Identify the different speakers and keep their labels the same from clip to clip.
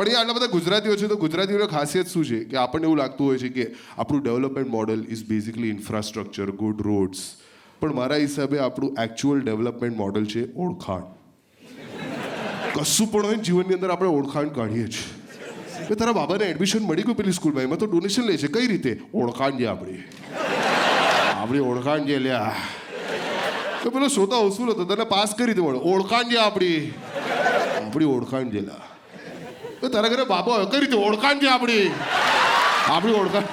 Speaker 1: પણ એ આટલા બધા ગુજરાતીઓ છે, તો ગુજરાતીઓની ખાસિયત શું છે? કે આપણને એવું લાગતું હોય છે કે આપણું development model is basically infrastructure good roads પણ મારા હિસાબે આપણું એકચ્યુઅલ ડેવલપમેન્ટ મોડલ છે ઓળખાણ. કશું પણ હોય જીવનની અંદર આપણે ઓળખાણ કાઢીએ છીએ. કે તારા બાબાને એડમિશન મળી ગયું પેલી સ્કૂલમાં એમાં તો ડોનેશન લે છે. કઈ રીતે? ઓળખાણ છે આપણી. આપણી ઓળખાણ છે લ્યા તો પેલો શ્રોતા વસૂલ હતો. તને પાસ કરી દે ઓળખાણ છે આપણી? આપણી ઓળખાણ જે લા તો તારા ઘરે બાબો હવે કઈ રીતે ઓળખાણ છે આપણી? આપણી ઓળખાણ.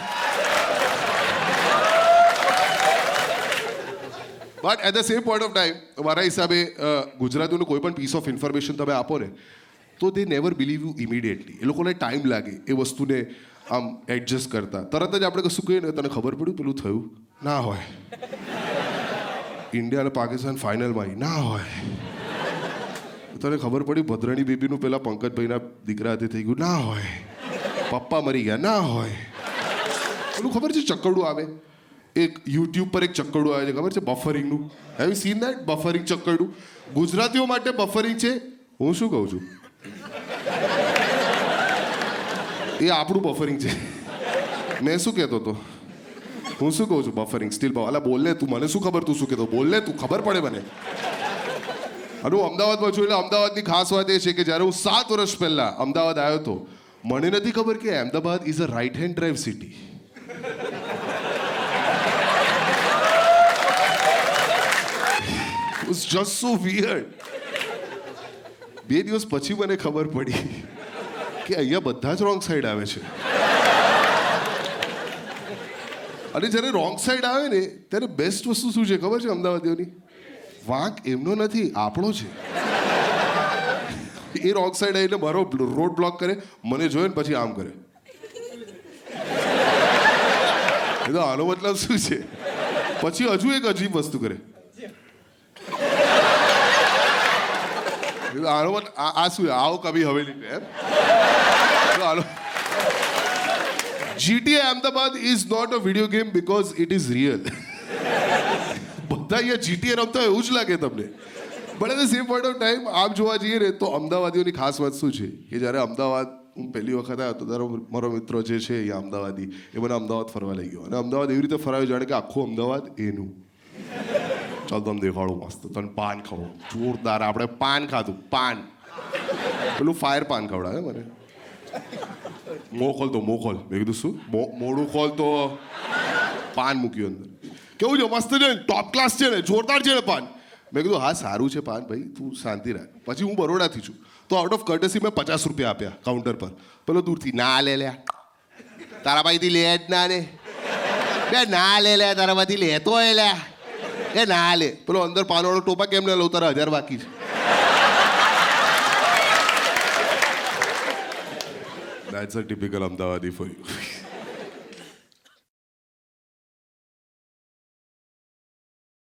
Speaker 1: But at the same point of time મારા હિસાબે ગુજરાતીનું કોઈ પણ પીસ ઓફ ઇન્ફોર્મેશન તમે આપો ને, તો they never believe you immediately એ લોકોને ટાઈમ લાગે એ વસ્તુને આમ એડજસ્ટ કરતા. તરત જ આપણે કશું કહીએ ને, તને ખબર પડ્યું પેલું થયું? ના હોય. ઇન્ડિયા અને પાકિસ્તાન ફાઇનલમાં ના હોય. તને ખબર પડી, ભદ્રાણી બેબીનું પેલા પંકજભાઈના દીકરા હાથે થઈ ગયું. ના હોય. પપ્પા મરી ગયા. ના હોય. પેલું ખબર છે ચક્કડું આવે? એક યુટ્યુબ પર એક ચક્કડું આવે છે. ખબર છે? બફરિંગનું. હેવ સીન દેટ બફરિંગ ચક્કડું ગુજરાતીઓ માટે બફરિંગ છે? હું શું કહું છું? એ આપણું બફરિંગ છે. મેં શું કહેતો હતો? હું શું કહું છું? બફરિંગ. સ્ટીલ ભાવ. અલા બોલ લે તું. મને શું ખબર તું શું કહેતો? બોલ તું. ખબર પડે મને. અને હું અમદાવાદમાં છું એટલે અમદાવાદની ખાસ વાત એ છે કે જ્યારે હું સાત વર્ષ પહેલાં અમદાવાદ આવ્યો હતો મને નથી ખબર કે Ahmedabad is a right hand drive city was just so weird. બે દિવસ પછી મને ખબર પડી કે અહીંયા બધા જ રોંગ સાઈડ આવે છે. અને જ્યારે રોંગ સાઈડ આવે ને, ત્યારે બેસ્ટ વસ્તુ શું છે ખબર છે અમદાવાદીઓની? વાંક એમનો નથી, આપણો છે. એ રોંગ સાઈડ આવીને મારો રોડ બ્લોક કરે, મને જોયે ને પછી આમ કરે. એ તો આનો મતલબ શું છે? પછી હજુ એક અજીબ વસ્તુ કરે. આનો મત આ શું આવો કભી હવેલી એમ આનો GTA Ahmedabad is not a video game because it is real. બધા અહીંયા જીટીએ રમતા હોય એવું જ લાગે તમને. But at the same point of time આમ જોવા જઈએ ને, તો અમદાવાદીઓની ખાસ વાત શું છે? કે જ્યારે અમદાવાદ હું પહેલી વખત આવ્યો તો તારો મારો મિત્ર જે છે અહીંયા અમદાવાદી, એ મને અમદાવાદ ફરવા લઈ ગયો. અને અમદાવાદ એવી રીતે ફરાવ્યું જાણે કે આખું અમદાવાદ એનું. ચાલ તમને દેખાડું મસ્ત, તને પાન ખાવું જોરદાર, આપણે પાન ખાધું, પાન. પેલું ફાયર પાન ખવડાવે મને. મોં તો મોં ખોલ. મેં કીધું શું? મો- મોઢું ખોલ તો પાન મૂક્યું અંદર. કેવું છે? મસ્ત છે ને? ટોપ ક્લાસ છે ને? જોરદાર છે ને પાન. મેં કીધું, હા, સારું છે પાન ભાઈ, તું શાંતિ રાખ. પછી હું બરોડાથી છું. તો આઉટ ઓફ કર્ટસી મેં પચાસ રૂપિયા આપ્યા કાઉન્ટર પર. પેલો દૂરથી, ના, લે લ્યા તારા પાસેથી લે જ ના ને. બે, ના, લે લે, તારા પાસેથી લેતો એ લ્યા એ, ના, લે. પેલો અંદર પાનવાળો ટોપા કેમ ના લઉં તારા હજાર બાકી છે. That's a typical Ahmedabadi for you.